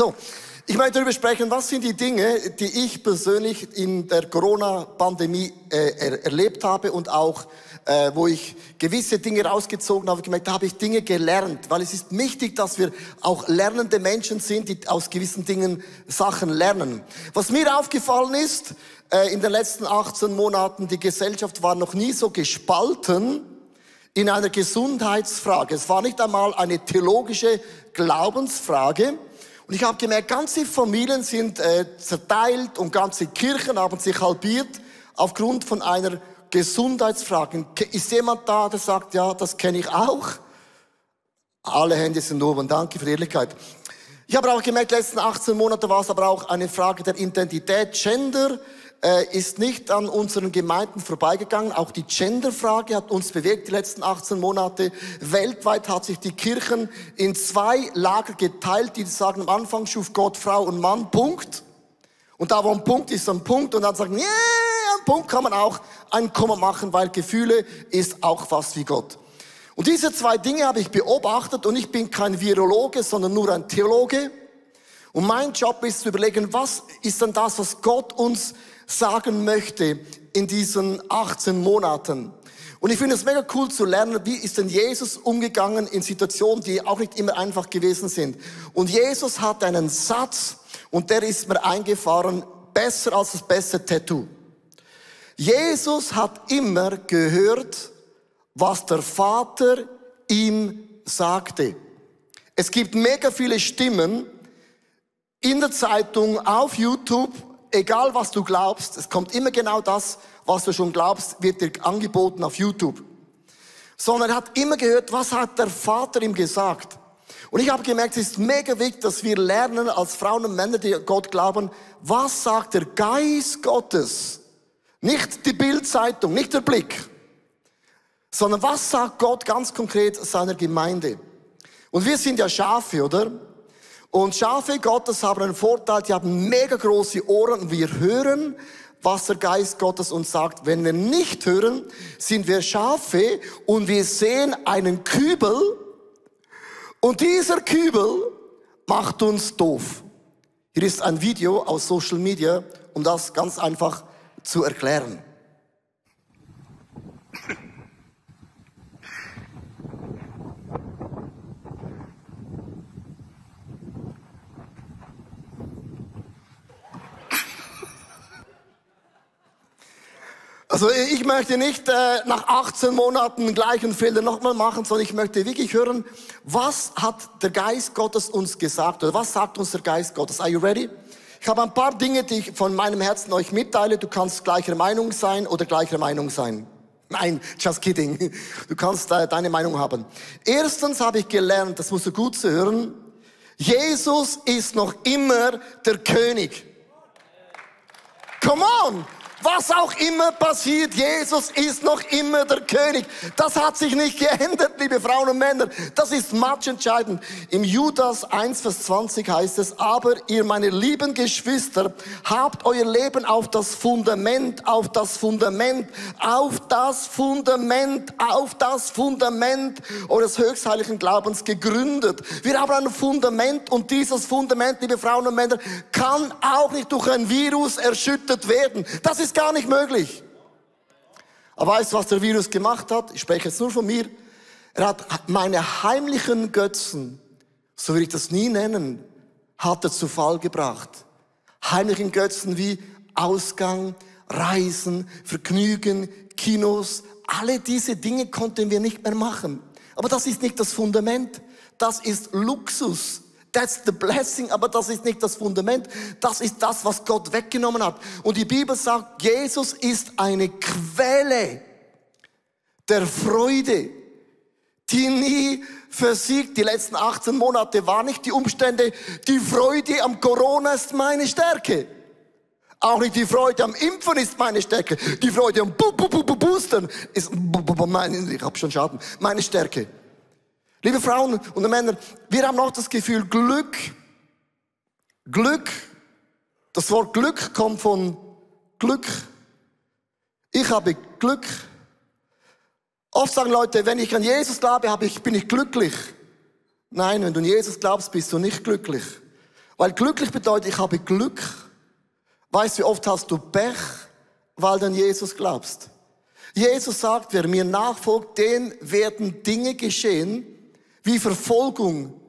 So, ich möchte darüber sprechen, was sind die Dinge, die ich persönlich in der Corona-Pandemie äh, er erlebt habe und auch äh, wo ich gewisse Dinge rausgezogen habe, gemerkt, da habe ich Dinge gelernt, weil es ist wichtig, dass wir auch lernende Menschen sind, die aus gewissen Dingen Sachen lernen. Was mir aufgefallen ist, äh, in den letzten 18 Monaten, die Gesellschaft war noch nie so gespalten in einer Gesundheitsfrage. Es war nicht einmal eine theologische Glaubensfrage. Und ich habe gemerkt, ganze Familien sind äh, zerteilt und ganze Kirchen haben sich halbiert aufgrund von einer Gesundheitsfrage. Ist jemand da, der sagt, ja, das kenne ich auch? Alle Hände sind oben. Danke für die Ehrlichkeit. Ich habe auch gemerkt, letzten 18 Monate war es aber auch eine Frage der Identität. Gender ist nicht an unseren Gemeinden vorbeigegangen. Auch die Genderfrage hat uns bewegt die letzten 18 Monate. Weltweit hat sich die Kirchen in zwei Lager geteilt, die sagen, am Anfang schuf Gott Frau und Mann, Punkt. Und da wo ein Punkt ist, ein Punkt. Und dann sagen, yeah, am Punkt kann man auch ein Komma machen, weil Gefühle ist auch fast wie Gott. Und diese zwei Dinge habe ich beobachtet und ich bin kein Virologe, sondern nur ein Theologe. Und mein Job ist zu überlegen, was ist denn das, was Gott uns sagen möchte in diesen 18 Monaten. Und ich finde es mega cool zu lernen, wie ist denn Jesus umgegangen in Situationen, die auch nicht immer einfach gewesen sind. Und Jesus hat einen Satz und der ist mir eingefahren, besser als das beste Tattoo. Jesus hat immer gehört, was der Vater ihm sagte. Es gibt mega viele Stimmen in der Zeitung, auf YouTube, egal was du glaubst, es kommt immer genau das, was du schon glaubst, wird dir angeboten auf YouTube. Sondern er hat immer gehört, was hat der Vater ihm gesagt. Und ich habe gemerkt, es ist mega wichtig, dass wir lernen als Frauen und Männer, die Gott glauben, was sagt der Geist Gottes? Nicht die Bildzeitung, nicht der Blick, sondern was sagt Gott ganz konkret seiner Gemeinde? Und wir sind ja Schafe, oder? Und Schafe Gottes haben einen Vorteil, die haben mega große Ohren und wir hören, was der Geist Gottes uns sagt. Wenn wir nicht hören, sind wir Schafe und wir sehen einen Kübel und dieser Kübel macht uns doof. Hier ist ein Video aus Social Media, um das ganz einfach zu erklären. Also ich möchte nicht äh, nach 18 Monaten gleichen Fehler nochmal machen, sondern ich möchte wirklich hören, was hat der Geist Gottes uns gesagt oder was sagt uns der Geist Gottes? Are you ready? Ich habe ein paar Dinge, die ich von meinem Herzen euch mitteile. Du kannst gleicher Meinung sein oder gleicher Meinung sein. Nein, just kidding. Du kannst äh, deine Meinung haben. Erstens habe ich gelernt, das musst du gut zu hören, Jesus ist noch immer der König. Come on! Was auch immer passiert, Jesus ist noch immer der König. Das hat sich nicht geändert, liebe Frauen und Männer. Das ist matchentscheidend. Im Judas 1, Vers 20 heißt es, aber ihr, meine lieben Geschwister, habt euer Leben auf das Fundament, auf das Fundament, auf das Fundament, auf das Fundament eures höchstheiligen Glaubens gegründet. Wir haben ein Fundament und dieses Fundament, liebe Frauen und Männer, kann auch nicht durch ein Virus erschüttert werden. Das ist ist gar nicht möglich. Aber weißt du, was der Virus gemacht hat? Ich spreche jetzt nur von mir. Er hat meine heimlichen Götzen, so will ich das nie nennen, hat er zu Fall gebracht. Heimlichen Götzen wie Ausgang, Reisen, Vergnügen, Kinos, alle diese Dinge konnten wir nicht mehr machen. Aber das ist nicht das Fundament. Das ist Luxus. That's the blessing, aber das ist nicht das Fundament. Das ist das, was Gott weggenommen hat. Und die Bibel sagt, Jesus ist eine Quelle der Freude, die nie versiegt. Die letzten 18 Monate waren nicht die Umstände. Die Freude am Corona ist meine Stärke. Auch nicht die Freude am Impfen ist meine Stärke. Die Freude am Bu Bu Bu Bu Boostern ist, meine, ich habe schon Schaden, meine Stärke. Liebe Frauen und Männer, wir haben auch das Gefühl, Glück, Glück, das Wort Glück kommt von Glück. Ich habe Glück. Oft sagen Leute, wenn ich an Jesus glaube, bin ich glücklich. Nein, wenn du an Jesus glaubst, bist du nicht glücklich. Weil glücklich bedeutet, ich habe Glück. Weißt du, wie oft hast du Pech, weil du an Jesus glaubst? Jesus sagt, wer mir nachfolgt, den werden Dinge geschehen, wie Verfolgung,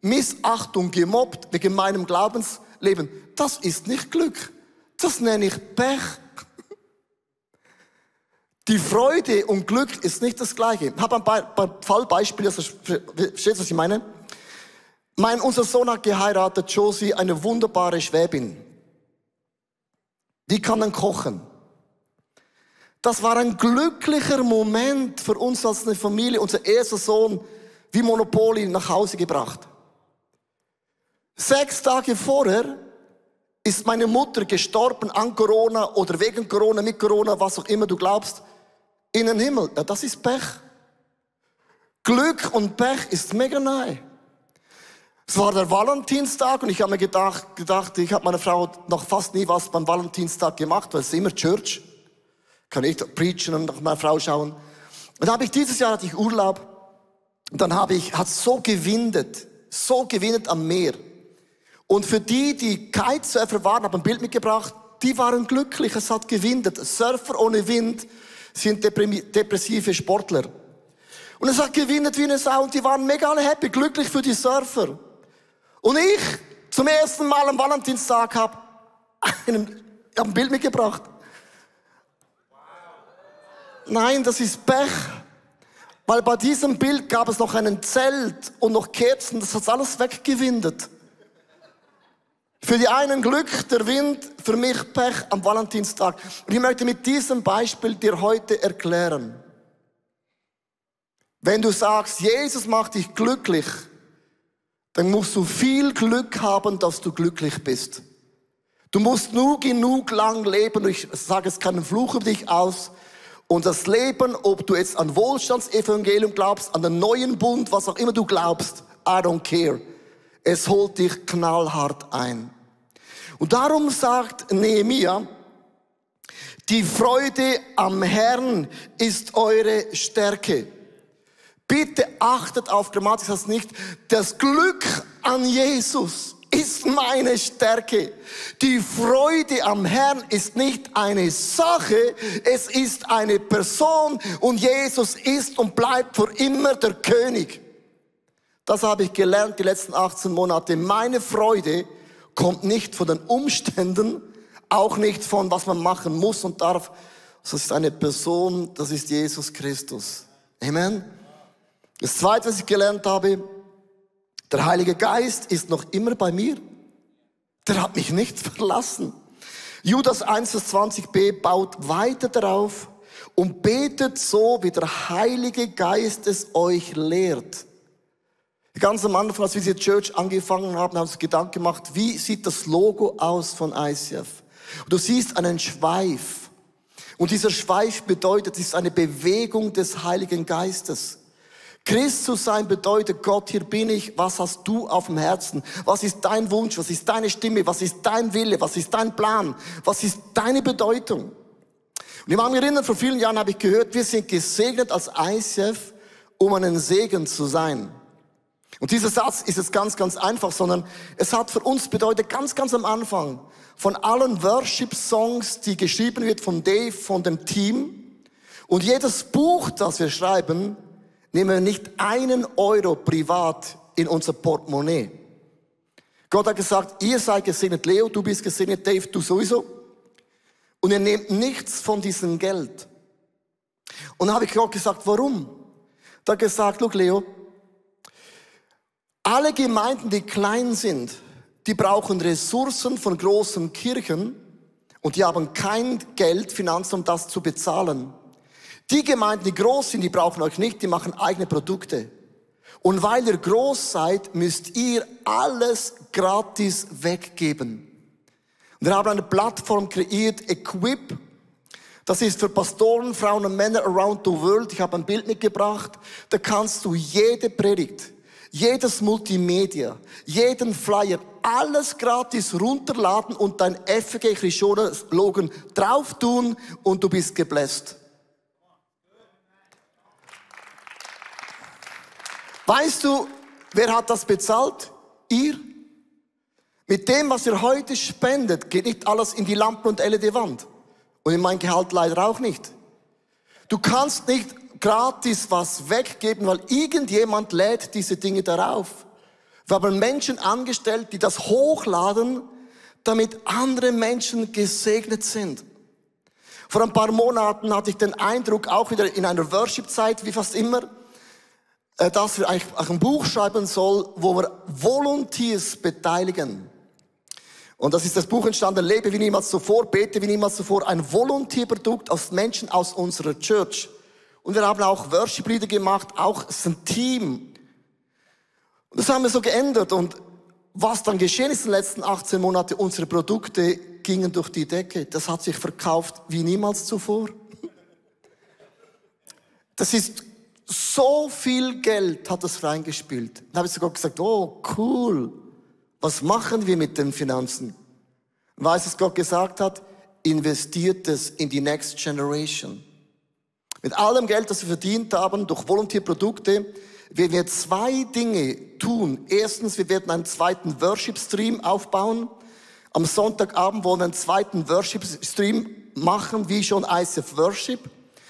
Missachtung, gemobbt wegen meinem Glaubensleben. Das ist nicht Glück. Das nenne ich Pech. Die Freude und Glück ist nicht das Gleiche. Ich habe ein Fallbeispiel, also verstehst du, was ich meine? Mein, unser Sohn hat geheiratet, Josie, eine wunderbare Schwäbin. Die kann dann kochen. Das war ein glücklicher Moment für uns als eine Familie, unser erster Sohn wie Monopoly nach Hause gebracht. Sechs Tage vorher ist meine Mutter gestorben an Corona oder wegen Corona, mit Corona, was auch immer du glaubst, in den Himmel. Ja, das ist Pech. Glück und Pech ist mega nahe. Es war der Valentinstag und ich habe mir gedacht, gedacht ich habe meiner Frau noch fast nie was beim Valentinstag gemacht, weil es ist immer Church. Kann ich preachen und nach meiner Frau schauen. Und dann habe ich dieses Jahr hatte ich Urlaub dann habe ich, hat so gewindet, so gewindet am Meer. Und für die, die Kitesurfer waren, habe ein Bild mitgebracht, die waren glücklich, es hat gewindet. Surfer ohne Wind sind depressive Sportler. Und es hat gewindet wie eine Sau und die waren mega happy, glücklich für die Surfer. Und ich zum ersten Mal am Valentinstag habe ein, hab ein Bild mitgebracht. Nein, das ist Pech. Weil bei diesem Bild gab es noch einen Zelt und noch Kerzen, das hat alles weggewindet. Für die einen Glück, der Wind, für mich Pech am Valentinstag. Und ich möchte mit diesem Beispiel dir heute erklären. Wenn du sagst, Jesus macht dich glücklich, dann musst du viel Glück haben, dass du glücklich bist. Du musst nur genug lang leben, ich sage es keinen Fluch über dich aus, und das Leben, ob du jetzt an Wohlstandsevangelium glaubst, an den neuen Bund, was auch immer du glaubst, I don't care. Es holt dich knallhart ein. Und darum sagt Nehemiah, die Freude am Herrn ist eure Stärke. Bitte achtet auf Grammatik, das heißt nicht, das Glück an Jesus ist meine Stärke. Die Freude am Herrn ist nicht eine Sache, es ist eine Person und Jesus ist und bleibt für immer der König. Das habe ich gelernt die letzten 18 Monate. Meine Freude kommt nicht von den Umständen, auch nicht von was man machen muss und darf. Das ist eine Person, das ist Jesus Christus. Amen. Das zweite, was ich gelernt habe, der Heilige Geist ist noch immer bei mir. Der hat mich nicht verlassen. Judas 1, Vers 20b baut weiter darauf und betet so, wie der Heilige Geist es euch lehrt. Ganz am Anfang, als wir diese Church angefangen haben, haben wir uns Gedanken gemacht, wie sieht das Logo aus von ICF? Und du siehst einen Schweif. Und dieser Schweif bedeutet, es ist eine Bewegung des Heiligen Geistes. Christ zu sein bedeutet, Gott, hier bin ich, was hast du auf dem Herzen? Was ist dein Wunsch? Was ist deine Stimme? Was ist dein Wille? Was ist dein Plan? Was ist deine Bedeutung? Und ich mag mich erinnern, vor vielen Jahren habe ich gehört, wir sind gesegnet als ICF, um einen Segen zu sein. Und dieser Satz ist jetzt ganz, ganz einfach, sondern es hat für uns bedeutet, ganz, ganz am Anfang, von allen Worship-Songs, die geschrieben wird von Dave, von dem Team, und jedes Buch, das wir schreiben, nehmen wir nicht einen Euro privat in unser Portemonnaie. Gott hat gesagt, ihr seid gesegnet, Leo, du bist gesegnet, Dave, du sowieso. Und ihr nehmt nichts von diesem Geld. Und dann habe ich Gott gesagt, warum? Da hat gesagt, look, Leo, alle Gemeinden, die klein sind, die brauchen Ressourcen von großen Kirchen und die haben kein Geld, Finanzen, um das zu bezahlen. Die Gemeinden, die groß sind, die brauchen euch nicht, die machen eigene Produkte. Und weil ihr groß seid, müsst ihr alles gratis weggeben. Und wir haben eine Plattform kreiert, Equip. Das ist für Pastoren, Frauen und Männer around the world. Ich habe ein Bild mitgebracht. Da kannst du jede Predigt, jedes Multimedia, jeden Flyer, alles gratis runterladen und dein FG Krishona Logan drauf tun und du bist gebläst. Weißt du, wer hat das bezahlt? Ihr. Mit dem, was ihr heute spendet, geht nicht alles in die Lampen- und LED-Wand. Und in mein Gehalt leider auch nicht. Du kannst nicht gratis was weggeben, weil irgendjemand lädt diese Dinge darauf. Wir haben Menschen angestellt, die das hochladen, damit andere Menschen gesegnet sind. Vor ein paar Monaten hatte ich den Eindruck, auch wieder in einer Worship-Zeit, wie fast immer, dass wir eigentlich ein Buch schreiben soll, wo wir Volunteers beteiligen. Und das ist das Buch entstanden, Lebe wie niemals zuvor, bete wie niemals zuvor, ein Volunteerprodukt aus Menschen aus unserer Church. Und wir haben auch Worship-Lieder gemacht, auch ein Team. Und das haben wir so geändert. Und was dann geschehen ist in den letzten 18 Monaten, unsere Produkte gingen durch die Decke. Das hat sich verkauft wie niemals zuvor. Das ist so viel Geld hat das reingespielt. Dann habe ich sogar gesagt, oh cool, was machen wir mit den Finanzen? Weißt du, was Gott gesagt hat? Investiert es in die Next Generation. Mit allem Geld, das wir verdient haben, durch Volontierprodukte, werden wir zwei Dinge tun. Erstens, wir werden einen zweiten Worship-Stream aufbauen. Am Sonntagabend wollen wir einen zweiten Worship-Stream machen, wie schon ICF Worship.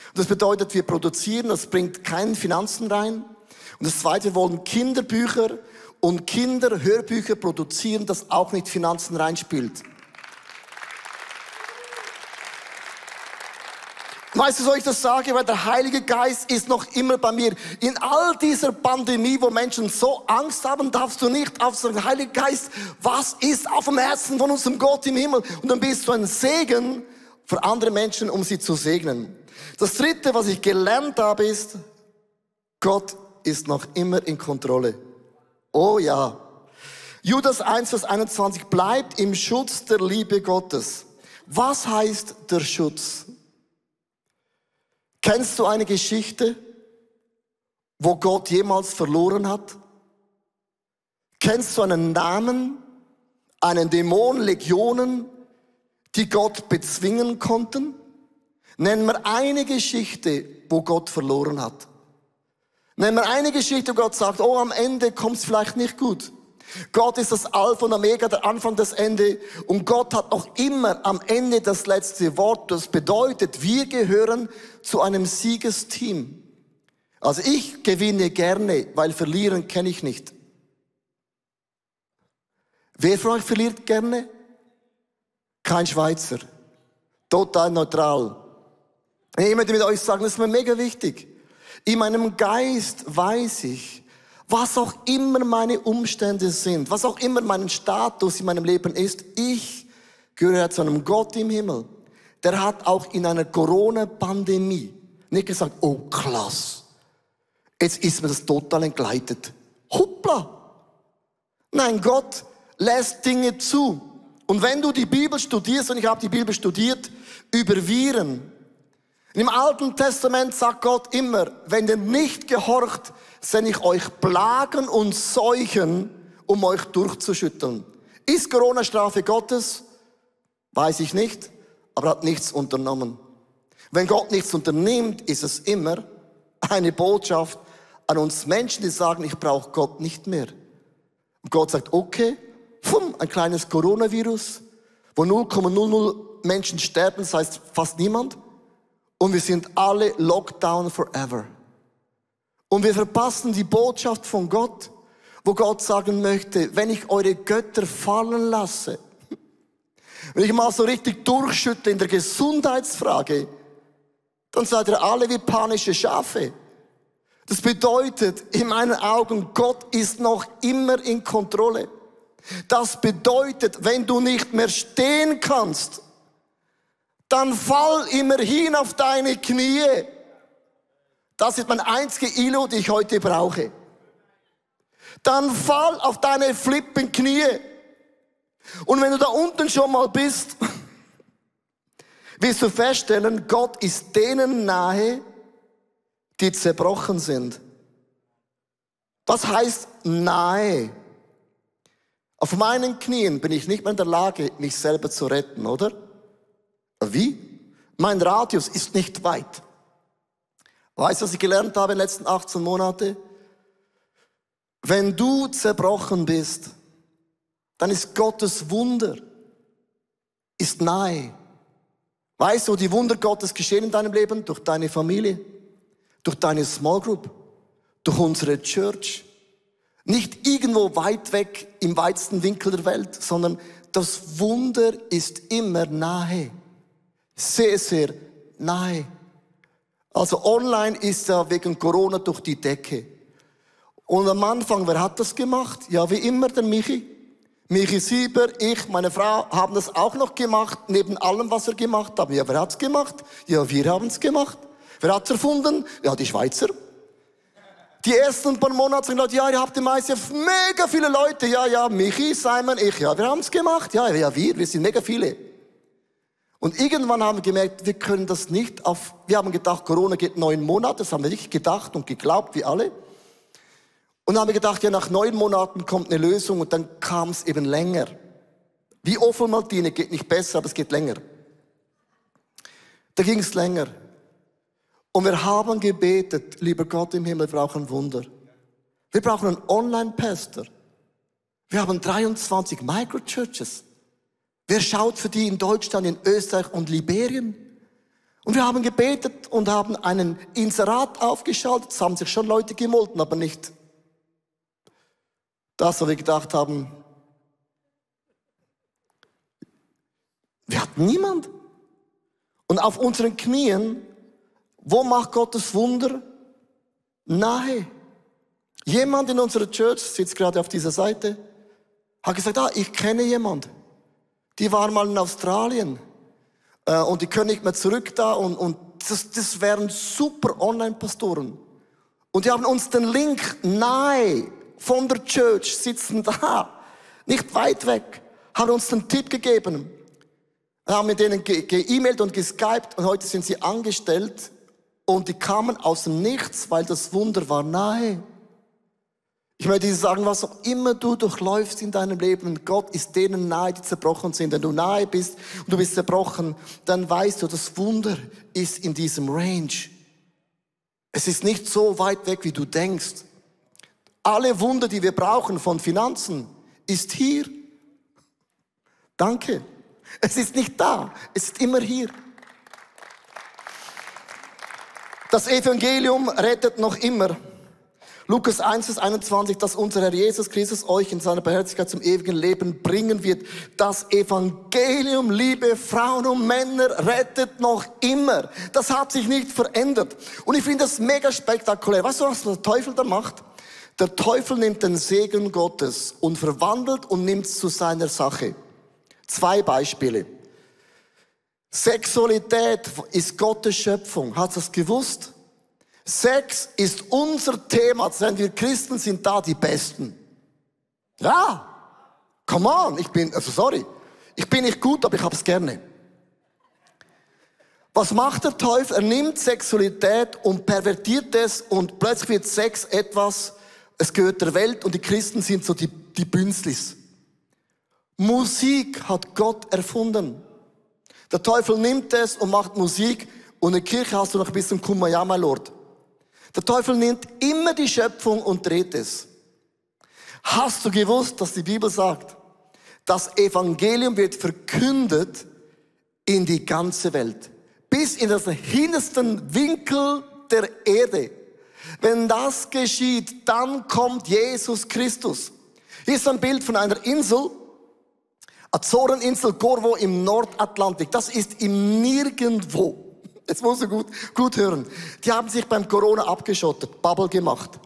Und das bedeutet, wir produzieren, das bringt keinen Finanzen rein. Und das zweite, wir wollen Kinderbücher und Kinderhörbücher produzieren, das auch nicht Finanzen reinspielt. Weißt du, soll ich das sage? Weil der Heilige Geist ist noch immer bei mir. In all dieser Pandemie, wo Menschen so Angst haben, darfst du nicht auf sagen, Heiliger Geist, was ist auf dem Herzen von unserem Gott im Himmel? Und dann bist du ein Segen für andere Menschen, um sie zu segnen. Das dritte, was ich gelernt habe, ist, Gott ist noch immer in Kontrolle. Oh ja. Judas 1, Vers 21 bleibt im Schutz der Liebe Gottes. Was heißt der Schutz? Kennst du eine Geschichte, wo Gott jemals verloren hat? Kennst du einen Namen, einen Dämon, Legionen, die Gott bezwingen konnten? Nennen wir eine Geschichte, wo Gott verloren hat. Nennen wir eine Geschichte, wo Gott sagt, oh, am Ende kommt es vielleicht nicht gut. Gott ist das Alpha und Omega, der Anfang, das Ende. Und Gott hat noch immer am Ende das letzte Wort. Das bedeutet, wir gehören zu einem Siegesteam. Also ich gewinne gerne, weil verlieren kenne ich nicht. Wer von euch verliert gerne? Kein Schweizer. Total neutral. Ich möchte mit euch sagen, das ist mir mega wichtig. In meinem Geist weiß ich, was auch immer meine Umstände sind, was auch immer mein Status in meinem Leben ist, ich gehöre zu einem Gott im Himmel. Der hat auch in einer Corona-Pandemie nicht gesagt, oh klasse, jetzt ist mir das total entgleitet. Hoppla! Nein, Gott lässt Dinge zu. Und wenn du die Bibel studierst, und ich habe die Bibel studiert, über Viren. Im Alten Testament sagt Gott immer, wenn ihr nicht gehorcht, sende ich euch Plagen und Seuchen, um euch durchzuschütteln. Ist Corona Strafe Gottes? Weiß ich nicht, aber hat nichts unternommen. Wenn Gott nichts unternimmt, ist es immer eine Botschaft an uns Menschen, die sagen, ich brauche Gott nicht mehr. Und Gott sagt, okay, pfumm, ein kleines Coronavirus, wo 0,00 Menschen sterben, das heißt fast niemand. Und wir sind alle Lockdown forever. Und wir verpassen die Botschaft von Gott, wo Gott sagen möchte, wenn ich eure Götter fallen lasse, wenn ich mal so richtig durchschüttle in der Gesundheitsfrage, dann seid ihr alle wie panische Schafe. Das bedeutet, in meinen Augen, Gott ist noch immer in Kontrolle. Das bedeutet, wenn du nicht mehr stehen kannst, dann fall immerhin auf deine Knie. Das ist mein einziger Ilo, die ich heute brauche. Dann fall auf deine flippen Knie. Und wenn du da unten schon mal bist, wirst du feststellen, Gott ist denen nahe, die zerbrochen sind. Was heißt nahe? Auf meinen Knien bin ich nicht mehr in der Lage, mich selber zu retten, oder? Wie? Mein Radius ist nicht weit. Weißt du, was ich gelernt habe in den letzten 18 Monaten? Wenn du zerbrochen bist, dann ist Gottes Wunder, ist nahe. Weißt du, die Wunder Gottes geschehen in deinem Leben? Durch deine Familie, durch deine Small Group, durch unsere Church. Nicht irgendwo weit weg im weitesten Winkel der Welt, sondern das Wunder ist immer nahe. Sehr, sehr nahe. Also online ist ja wegen Corona durch die Decke. Und am Anfang, wer hat das gemacht? Ja, wie immer der Michi. Michi Sieber, ich, meine Frau haben das auch noch gemacht, neben allem, was wir gemacht haben. Ja, wer hat's gemacht? Ja, wir haben's gemacht. Wer hat's erfunden? Ja, die Schweizer. Die ersten paar Monate sind Leute, ja, ihr habt die meiste mega viele Leute. Ja, ja, Michi, Simon, ich. Ja, wir haben's gemacht. Ja, ja, wir, wir sind mega viele. Und irgendwann haben wir gemerkt, wir können das nicht auf, wir haben gedacht, Corona geht neun Monate, das haben wir wirklich gedacht und geglaubt, wie alle. Und dann haben wir gedacht, ja, nach neun Monaten kommt eine Lösung und dann kam es eben länger. Wie Offelmaltine geht nicht besser, aber es geht länger. Da ging es länger. Und wir haben gebetet, lieber Gott im Himmel, wir brauchen Wunder. Wir brauchen einen Online-Pastor. Wir haben 23 Microchurches. Wer schaut für die in Deutschland, in Österreich und Liberien? Und wir haben gebetet und haben einen Inserat aufgeschaltet. Es haben sich schon Leute gemolten, aber nicht das, was wir gedacht haben, wir hatten niemand. Und auf unseren Knien, wo macht Gottes Wunder? Nahe. Jemand in unserer Church sitzt gerade auf dieser Seite, hat gesagt, ah, ich kenne jemand. Die war mal in Australien äh, und die können nicht mehr zurück da und, und das, das wären super Online-Pastoren. Und die haben uns den Link nahe von der Church sitzen da, nicht weit weg, haben uns den Tipp gegeben, haben mit denen ge-E-Mailt ge und geskypt und heute sind sie angestellt und die kamen aus dem Nichts, weil das Wunder war nahe. Ich möchte dir sagen, was auch immer du durchläufst in deinem Leben, Gott ist denen nahe, die zerbrochen sind. Wenn du nahe bist und du bist zerbrochen, dann weißt du, das Wunder ist in diesem Range. Es ist nicht so weit weg, wie du denkst. Alle Wunder, die wir brauchen von Finanzen, ist hier. Danke. Es ist nicht da, es ist immer hier. Das Evangelium rettet noch immer. Lukas 1, Vers 21, dass unser Herr Jesus Christus euch in seiner Beherzigkeit zum ewigen Leben bringen wird. Das Evangelium, liebe Frauen und Männer, rettet noch immer. Das hat sich nicht verändert. Und ich finde das mega spektakulär. Weißt du, was der Teufel da macht? Der Teufel nimmt den Segen Gottes und verwandelt und nimmt es zu seiner Sache. Zwei Beispiele. Sexualität ist Gottes Schöpfung. Hat das gewusst? Sex ist unser Thema. Denn wir Christen sind da die Besten. Ja. Come on. Ich bin, also sorry. Ich bin nicht gut, aber ich hab's gerne. Was macht der Teufel? Er nimmt Sexualität und pervertiert es und plötzlich wird Sex etwas, es gehört der Welt und die Christen sind so die, die Bünzlis. Musik hat Gott erfunden. Der Teufel nimmt es und macht Musik und in der Kirche hast du noch ein bisschen Kumbaya, mein Lord. Der Teufel nimmt immer die Schöpfung und dreht es. Hast du gewusst, dass die Bibel sagt, das Evangelium wird verkündet in die ganze Welt, bis in den hintersten Winkel der Erde. Wenn das geschieht, dann kommt Jesus Christus. Hier ist ein Bild von einer Insel, Azoreninsel Corvo im Nordatlantik. Das ist im Nirgendwo. Jetzt musst du gut, gut hören. Die haben sich beim Corona abgeschottet, Bubble gemacht.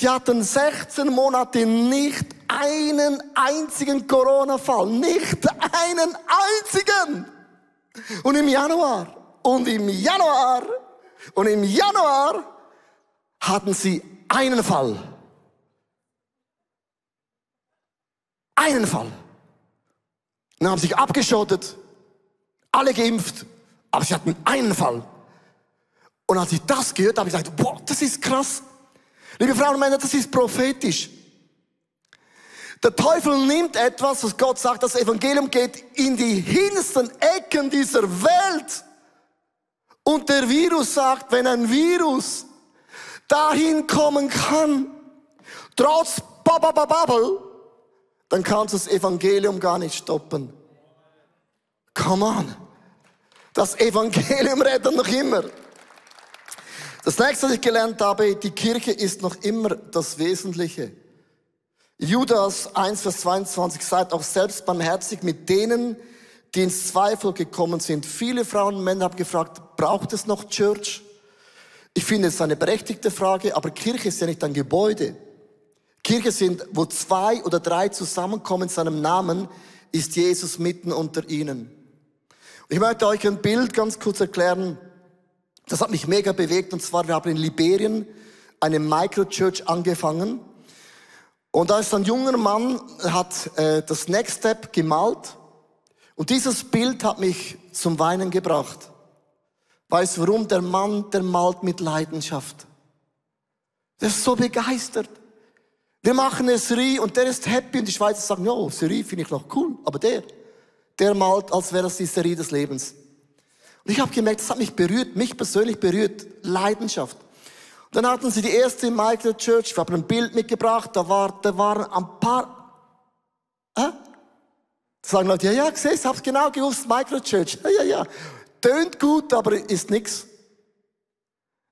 Die hatten 16 Monate nicht einen einzigen Corona-Fall. Nicht einen einzigen. Und im Januar, und im Januar, und im Januar hatten sie einen Fall. Einen Fall. Und haben sich abgeschottet, alle geimpft, aber sie hatten einen Fall. Und als ich das gehört habe, habe ich gesagt, boah, das ist krass. Liebe Frauen und Männer, das ist prophetisch. Der Teufel nimmt etwas, was Gott sagt, das Evangelium geht in die hintersten Ecken dieser Welt. Und der Virus sagt, wenn ein Virus dahin kommen kann, trotz Bubble, dann kannst du das Evangelium gar nicht stoppen. Come on. Das Evangelium rettet noch immer. Das nächste, was ich gelernt habe, die Kirche ist noch immer das Wesentliche. Judas 1, Vers 22 sagt auch selbst barmherzig mit denen, die ins Zweifel gekommen sind. Viele Frauen und Männer haben gefragt, braucht es noch Church? Ich finde es eine berechtigte Frage, aber Kirche ist ja nicht ein Gebäude. Kirche sind, wo zwei oder drei zusammenkommen in seinem Namen, ist Jesus mitten unter ihnen. Ich möchte euch ein Bild ganz kurz erklären. Das hat mich mega bewegt. Und zwar, wir haben in Liberien eine Microchurch angefangen. Und da ist ein junger Mann, hat äh, das Next Step gemalt. Und dieses Bild hat mich zum Weinen gebracht. Weißt du warum? Der Mann, der malt mit Leidenschaft. Der ist so begeistert. Wir machen eine Serie und der ist happy und die Schweizer sagen, ja, Serie finde ich noch cool, aber der, der malt, als wäre das die Serie des Lebens. Und ich habe gemerkt, das hat mich berührt, mich persönlich berührt, Leidenschaft. Und dann hatten sie die erste Michael Church, ich habe ein Bild mitgebracht, da, war, da waren ein paar, äh? Da sagen Leute, ja, ja, gesehen, ich hab's genau gewusst, Microchurch. Ja, ja, ja. Tönt gut, aber ist nix.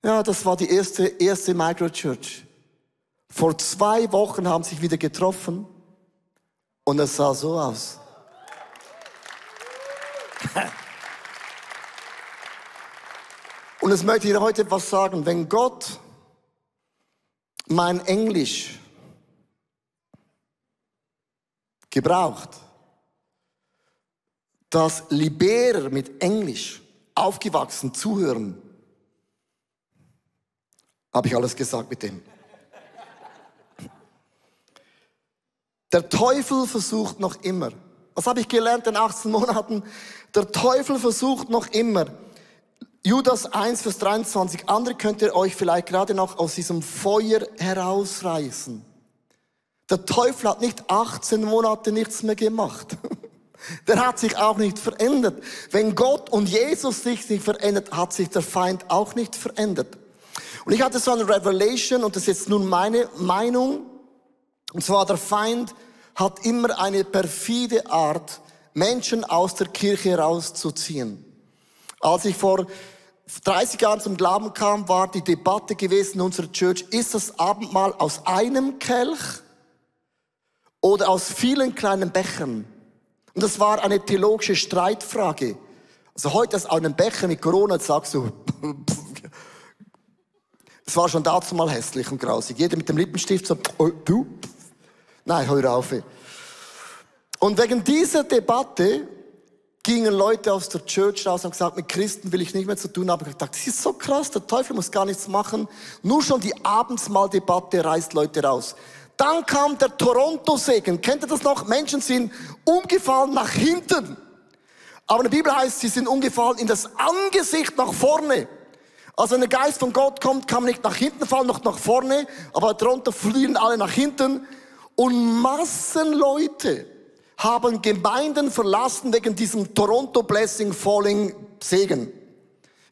Ja, das war die erste, erste Microchurch. Vor zwei Wochen haben sich wieder getroffen und es sah so aus. Und es möchte ich heute etwas sagen. Wenn Gott mein Englisch gebraucht, dass Liberer mit Englisch aufgewachsen zuhören, habe ich alles gesagt mit dem. Der Teufel versucht noch immer. Was habe ich gelernt in 18 Monaten? Der Teufel versucht noch immer. Judas 1, Vers 23. Andere könnt ihr euch vielleicht gerade noch aus diesem Feuer herausreißen. Der Teufel hat nicht 18 Monate nichts mehr gemacht. Der hat sich auch nicht verändert. Wenn Gott und Jesus sich nicht verändert, hat sich der Feind auch nicht verändert. Und ich hatte so eine Revelation, und das ist jetzt nun meine Meinung, und zwar der Feind hat immer eine perfide Art, Menschen aus der Kirche rauszuziehen. Als ich vor 30 Jahren zum Glauben kam, war die Debatte gewesen in unserer Church, ist das Abendmahl aus einem Kelch oder aus vielen kleinen Bechern? Und das war eine theologische Streitfrage. Also heute aus einem Becher mit Corona, sagst du, es war schon dazu mal hässlich und grausig. Jeder mit dem Lippenstift so, du, Nein, hör auf. Und wegen dieser Debatte gingen Leute aus der Church raus und haben gesagt, mit Christen will ich nicht mehr zu tun haben. Ich dachte, das ist so krass, der Teufel muss gar nichts machen. Nur schon die Abendsmahldebatte reißt Leute raus. Dann kam der Toronto-Segen. Kennt ihr das noch? Menschen sind umgefallen nach hinten. Aber in der Bibel heißt, sie sind umgefallen in das Angesicht nach vorne. Also wenn der Geist von Gott kommt, kann man nicht nach hinten fallen, noch nach vorne, aber darunter fliehen alle nach hinten. Und Massenleute haben Gemeinden verlassen wegen diesem Toronto Blessing Falling Segen.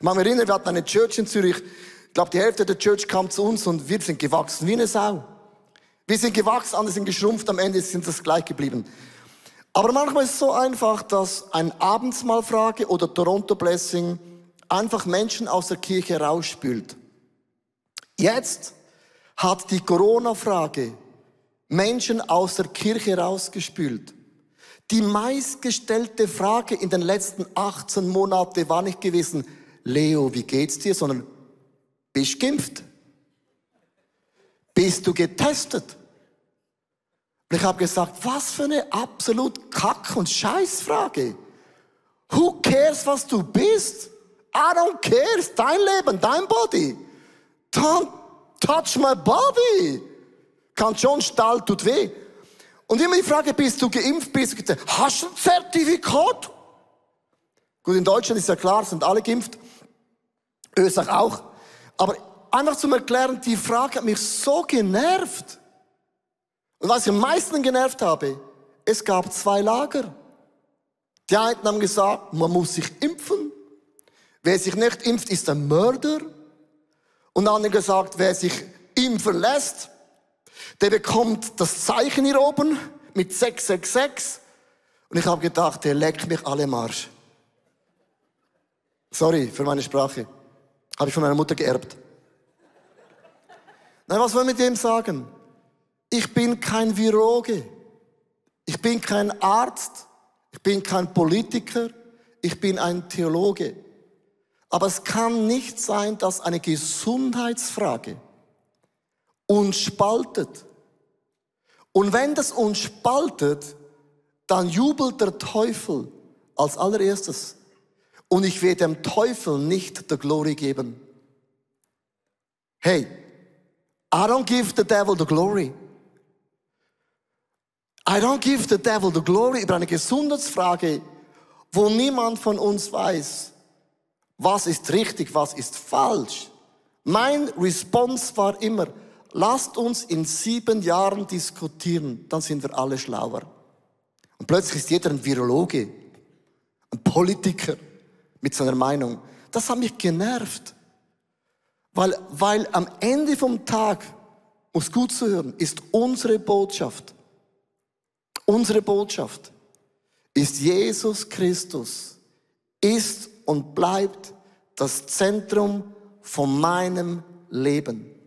Mich erinnern, wir hatten eine Church in Zürich. Ich glaube, die Hälfte der Church kam zu uns und wir sind gewachsen wie eine Sau. Wir sind gewachsen, andere sind geschrumpft, am Ende sind das gleich geblieben. Aber manchmal ist es so einfach, dass ein Abendsmahlfrage oder Toronto Blessing einfach Menschen aus der Kirche rausspült. Jetzt hat die Corona-Frage Menschen aus der Kirche rausgespült. Die meistgestellte Frage in den letzten 18 Monaten war nicht gewesen, Leo, wie geht's dir, sondern bist du geimpft? Bist du getestet? Und ich habe gesagt, was für eine absolut Kack- und Scheißfrage. Who cares, was du bist? I don't care, dein Leben, dein Body. Don't touch my body. Kann schon, Stall tut weh. Und immer die Frage, bist du geimpft, bist du getestet? Hast du ein Zertifikat? Gut, in Deutschland ist ja klar, sind alle geimpft. Österreich auch. Aber einfach zum Erklären, die Frage hat mich so genervt. Und was ich am meisten genervt habe, es gab zwei Lager. Die einen haben gesagt, man muss sich impfen. Wer sich nicht impft, ist ein Mörder. Und andere gesagt, wer sich impfen lässt, der bekommt das Zeichen hier oben mit 666. Und ich habe gedacht, der leckt mich alle Marsch. Sorry für meine Sprache. Habe ich von meiner Mutter geerbt. Nein, was wollen wir mit dem sagen? Ich bin kein Viroge. Ich bin kein Arzt. Ich bin kein Politiker. Ich bin ein Theologe. Aber es kann nicht sein, dass eine Gesundheitsfrage uns spaltet. Und wenn das uns spaltet, dann jubelt der Teufel als allererstes. Und ich werde dem Teufel nicht der Glory geben. Hey, I don't give the devil the glory. I don't give the devil the glory über eine Gesundheitsfrage, wo niemand von uns weiß, was ist richtig, was ist falsch. Mein Response war immer, lasst uns in sieben Jahren diskutieren, dann sind wir alle schlauer. Und plötzlich ist jeder ein Virologe, ein Politiker mit seiner Meinung. Das hat mich genervt. Weil, weil am Ende vom Tag, muss gut zu hören, ist unsere Botschaft, unsere Botschaft ist Jesus Christus, ist und bleibt das Zentrum von meinem Leben.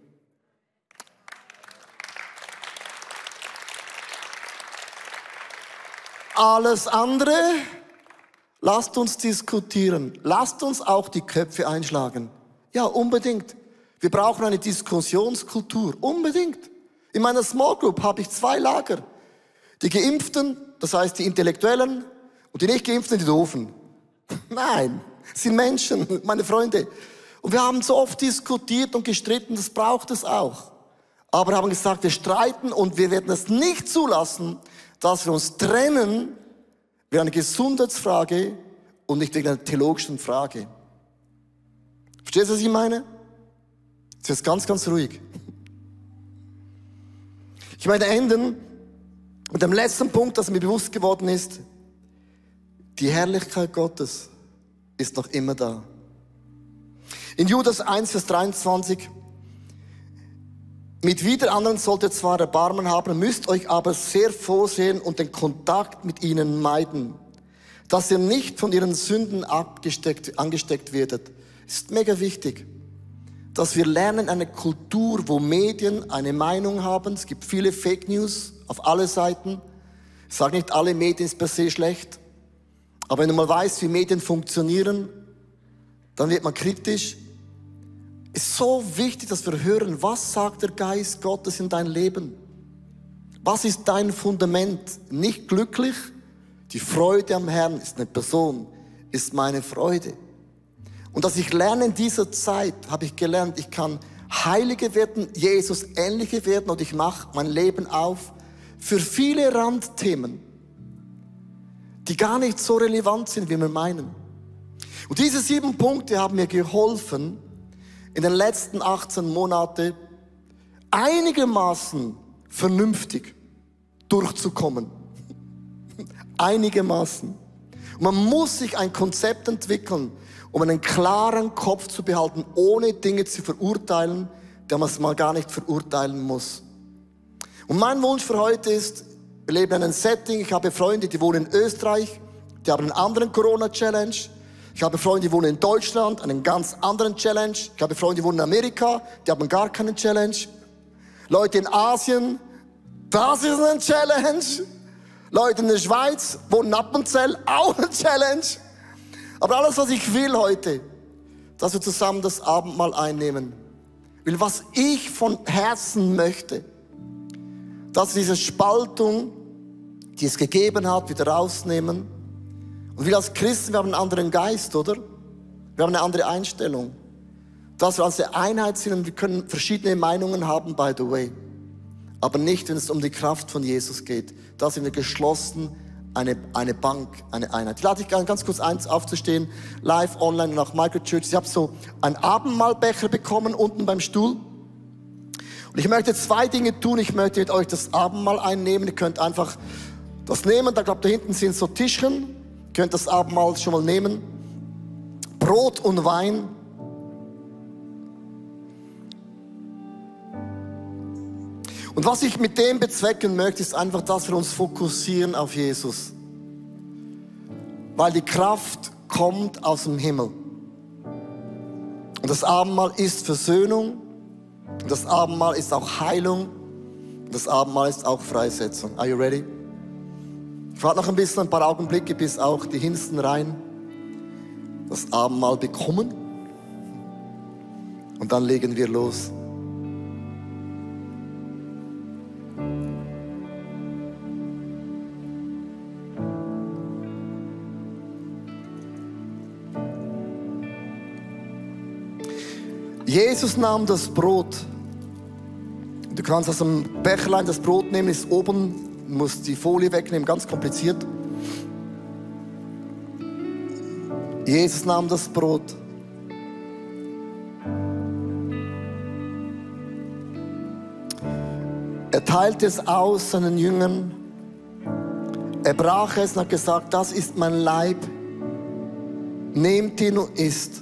Alles andere, lasst uns diskutieren. Lasst uns auch die Köpfe einschlagen. Ja, unbedingt. Wir brauchen eine Diskussionskultur. Unbedingt. In meiner Small Group habe ich zwei Lager. Die Geimpften, das heißt die Intellektuellen, und die nicht Geimpften, die Doofen. Nein, sind Menschen, meine Freunde. Und wir haben so oft diskutiert und gestritten, das braucht es auch. Aber haben gesagt, wir streiten und wir werden es nicht zulassen, dass wir uns trennen wegen einer Gesundheitsfrage und nicht wegen einer theologischen Frage. Verstehst du, was ich meine? Jetzt ist ganz, ganz ruhig. Ich möchte enden mit dem letzten Punkt, das mir bewusst geworden ist. Die Herrlichkeit Gottes ist noch immer da. In Judas 1, Vers 23 mit wieder anderen sollt ihr zwar Erbarmen haben, müsst euch aber sehr vorsehen und den Kontakt mit ihnen meiden, dass ihr nicht von ihren Sünden abgesteckt, angesteckt werdet. Ist mega wichtig, dass wir lernen eine Kultur, wo Medien eine Meinung haben. Es gibt viele Fake News auf alle Seiten. Ich sage nicht, alle Medien ist per se schlecht. Aber wenn du mal weißt, wie Medien funktionieren, dann wird man kritisch ist so wichtig, dass wir hören, was sagt der Geist Gottes in dein Leben? Was ist dein Fundament? Nicht glücklich? Die Freude am Herrn ist eine Person, ist meine Freude. Und dass ich lerne in dieser Zeit, habe ich gelernt, ich kann heilige werden, Jesus ähnliche werden und ich mache mein Leben auf für viele Randthemen, die gar nicht so relevant sind, wie wir meinen. Und diese sieben Punkte haben mir geholfen, in den letzten 18 Monaten einigermaßen vernünftig durchzukommen. einigermaßen. Man muss sich ein Konzept entwickeln, um einen klaren Kopf zu behalten, ohne Dinge zu verurteilen, die man es mal gar nicht verurteilen muss. Und mein Wunsch für heute ist, wir leben in einem Setting, ich habe Freunde, die wohnen in Österreich, die haben einen anderen Corona-Challenge, ich habe Freunde, die wohnen in Deutschland, einen ganz anderen Challenge. Ich habe Freunde, die wohnen in Amerika, die haben gar keinen Challenge. Leute in Asien, das ist ein Challenge. Leute in der Schweiz, wohnen in Appenzell, auch ein Challenge. Aber alles, was ich will heute, dass wir zusammen das Abendmahl einnehmen. Will, was ich von Herzen möchte, dass wir diese Spaltung, die es gegeben hat, wieder rausnehmen und wir als Christen, wir haben einen anderen Geist, oder? Wir haben eine andere Einstellung. Dass wir als eine Einheit sind und wir können verschiedene Meinungen haben, by the way. Aber nicht, wenn es um die Kraft von Jesus geht. Da sind wir geschlossen, eine, eine Bank, eine Einheit. Ich lade dich ganz kurz eins aufzustehen, live, online, nach Microchurch. Ich habe so einen Abendmahlbecher bekommen, unten beim Stuhl. Und ich möchte zwei Dinge tun. Ich möchte mit euch das Abendmahl einnehmen. Ihr könnt einfach das nehmen. Da glaube da hinten sind so Tischchen. Könnt das Abendmahl schon mal nehmen. Brot und Wein. Und was ich mit dem bezwecken möchte, ist einfach, dass wir uns fokussieren auf Jesus. Weil die Kraft kommt aus dem Himmel. Und das Abendmahl ist Versöhnung. Und das Abendmahl ist auch Heilung. Und das Abendmahl ist auch Freisetzung. Are you ready? Warte noch ein bisschen, ein paar Augenblicke, bis auch die Hinsten rein das Abendmahl bekommen. Und dann legen wir los. Jesus nahm das Brot. Du kannst aus dem Becherlein das Brot nehmen, ist oben, musst die Folie wegnehmen, ganz kompliziert. Jesus nahm das Brot. Er teilte es aus seinen Jüngern. Er brach es und hat gesagt, das ist mein Leib. Nehmt ihn und isst.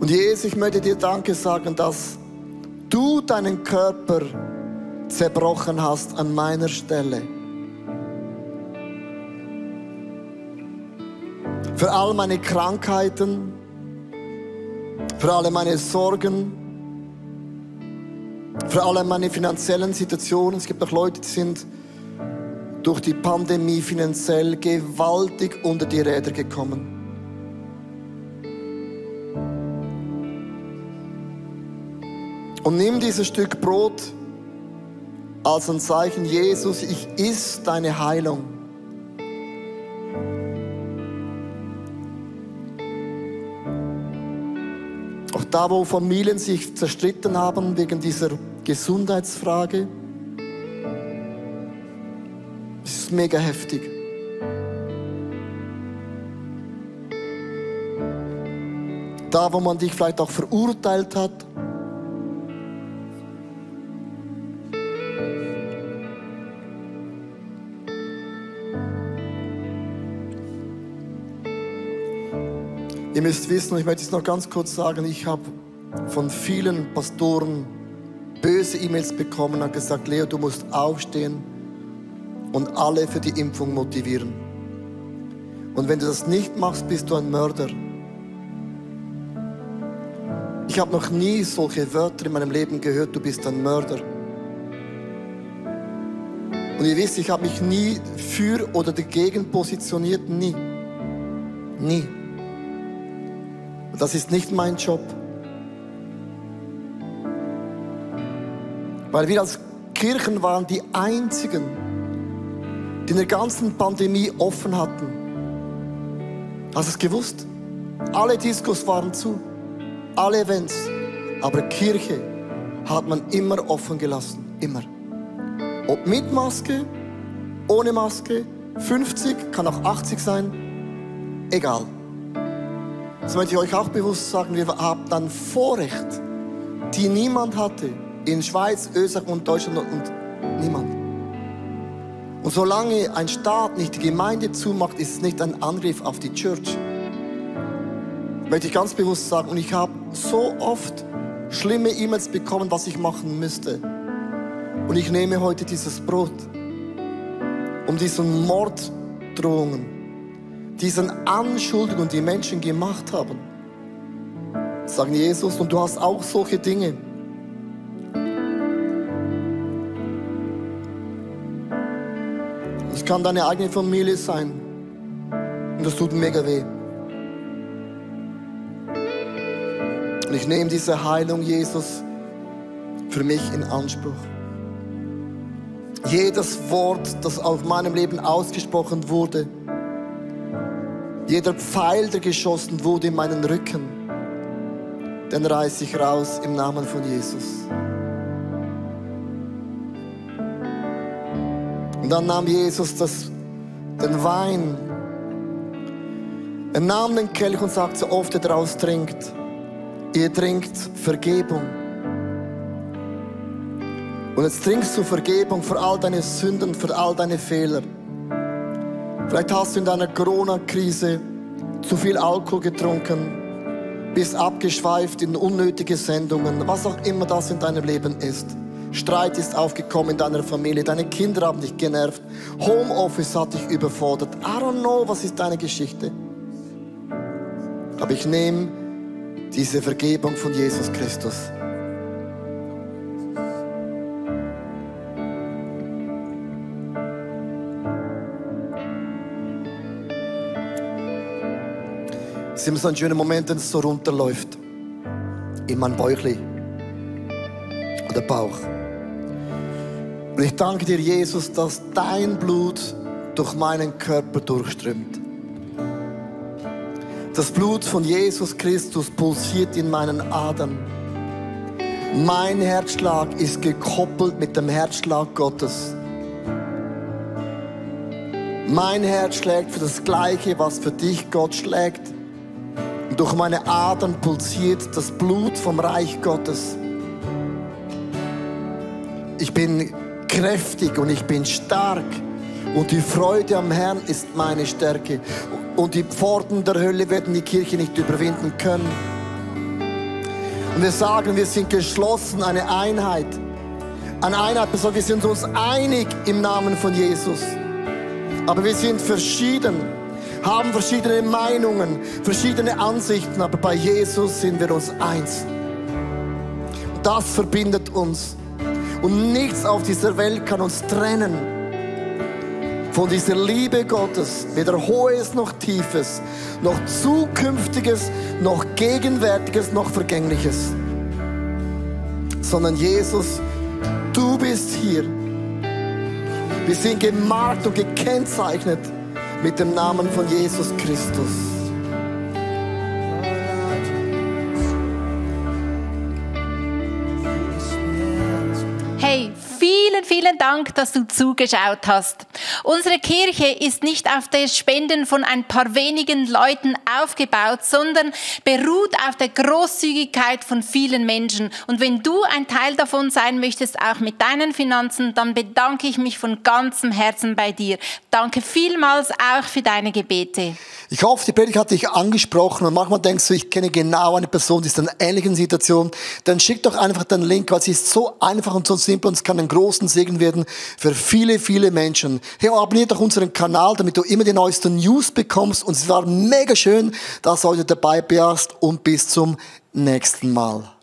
Und Jesus, ich möchte dir Danke sagen, dass du deinen Körper zerbrochen hast an meiner Stelle. Für all meine Krankheiten, für alle meine Sorgen, für alle meine finanziellen Situationen. Es gibt auch Leute, die sind durch die Pandemie finanziell gewaltig unter die Räder gekommen. Und nimm dieses Stück Brot als ein Zeichen, Jesus, ich iss deine Heilung. Auch da, wo Familien sich zerstritten haben wegen dieser Gesundheitsfrage, ist es mega heftig. Da, wo man dich vielleicht auch verurteilt hat, Ihr müsst wissen, ich möchte es noch ganz kurz sagen, ich habe von vielen Pastoren böse E-Mails bekommen und gesagt, Leo, du musst aufstehen und alle für die Impfung motivieren. Und wenn du das nicht machst, bist du ein Mörder. Ich habe noch nie solche Wörter in meinem Leben gehört, du bist ein Mörder. Und ihr wisst, ich habe mich nie für oder dagegen positioniert, nie. Nie. Und das ist nicht mein Job. Weil wir als Kirchen waren die einzigen, die in der ganzen Pandemie offen hatten. Hast du es gewusst? Alle Diskos waren zu, alle Events. Aber Kirche hat man immer offen gelassen. Immer. Ob mit Maske, ohne Maske, 50, kann auch 80 sein, egal. Das möchte ich euch auch bewusst sagen, wir haben dann Vorrecht, die niemand hatte. In Schweiz, Österreich und Deutschland und niemand. Und solange ein Staat nicht die Gemeinde zumacht, ist es nicht ein Angriff auf die Church. Möchte ich ganz bewusst sagen. Und ich habe so oft schlimme E-Mails bekommen, was ich machen müsste. Und ich nehme heute dieses Brot, um diesen Morddrohungen diesen Anschuldigungen, die Menschen gemacht haben, sagen Jesus, und du hast auch solche Dinge. Es kann deine eigene Familie sein. Und das tut mega weh. Und ich nehme diese Heilung, Jesus, für mich in Anspruch. Jedes Wort, das auf meinem Leben ausgesprochen wurde, jeder Pfeil, der geschossen wurde in meinen Rücken, den reiße ich raus im Namen von Jesus. Und dann nahm Jesus das, den Wein. Er nahm den Kelch und sagte, so oft ihr daraus trinkt, ihr trinkt Vergebung. Und jetzt trinkst du Vergebung für all deine Sünden, für all deine Fehler. Vielleicht hast du in deiner Corona-Krise zu viel Alkohol getrunken. bist abgeschweift in unnötige Sendungen, was auch immer das in deinem Leben ist. Streit ist aufgekommen in deiner Familie, deine Kinder haben dich genervt, Homeoffice hat dich überfordert. I don't know, was ist deine Geschichte. Aber ich nehme diese Vergebung von Jesus Christus. Es ist immer so ein schöner Moment, wenn es so runterläuft. In mein Bäuchli. Oder Bauch. Und ich danke dir, Jesus, dass dein Blut durch meinen Körper durchströmt. Das Blut von Jesus Christus pulsiert in meinen Adern. Mein Herzschlag ist gekoppelt mit dem Herzschlag Gottes. Mein Herz schlägt für das Gleiche, was für dich Gott schlägt. Und durch meine Adern pulsiert das Blut vom Reich Gottes. Ich bin kräftig und ich bin stark. Und die Freude am Herrn ist meine Stärke. Und die Pforten der Hölle werden die Kirche nicht überwinden können. Und wir sagen, wir sind geschlossen, eine Einheit. Eine Einheit, wir sind uns einig im Namen von Jesus. Aber wir sind verschieden, haben verschiedene Meinungen, verschiedene Ansichten, aber bei Jesus sind wir uns eins. Das verbindet uns. Und nichts auf dieser Welt kann uns trennen von dieser Liebe Gottes, weder hohes noch tiefes, noch zukünftiges, noch gegenwärtiges, noch vergängliches, sondern Jesus, du bist hier. Wir sind gemarkt und gekennzeichnet mit dem Namen von Jesus Christus. Vielen Dank, dass du zugeschaut hast. Unsere Kirche ist nicht auf der Spenden von ein paar wenigen Leuten aufgebaut, sondern beruht auf der Großzügigkeit von vielen Menschen. Und wenn du ein Teil davon sein möchtest, auch mit deinen Finanzen, dann bedanke ich mich von ganzem Herzen bei dir. Danke vielmals auch für deine Gebete. Ich hoffe, die Predigt hat dich angesprochen und manchmal denkst du, ich kenne genau eine Person, die ist in einer ähnlichen Situation. Dann schick doch einfach den Link, weil es ist so einfach und so simpel und es kann einen großen Segen Segen werden für viele, viele Menschen. Hey, abonniert doch unseren Kanal, damit du immer die neuesten News bekommst. Und es war mega schön, dass du heute dabei bist und bis zum nächsten Mal.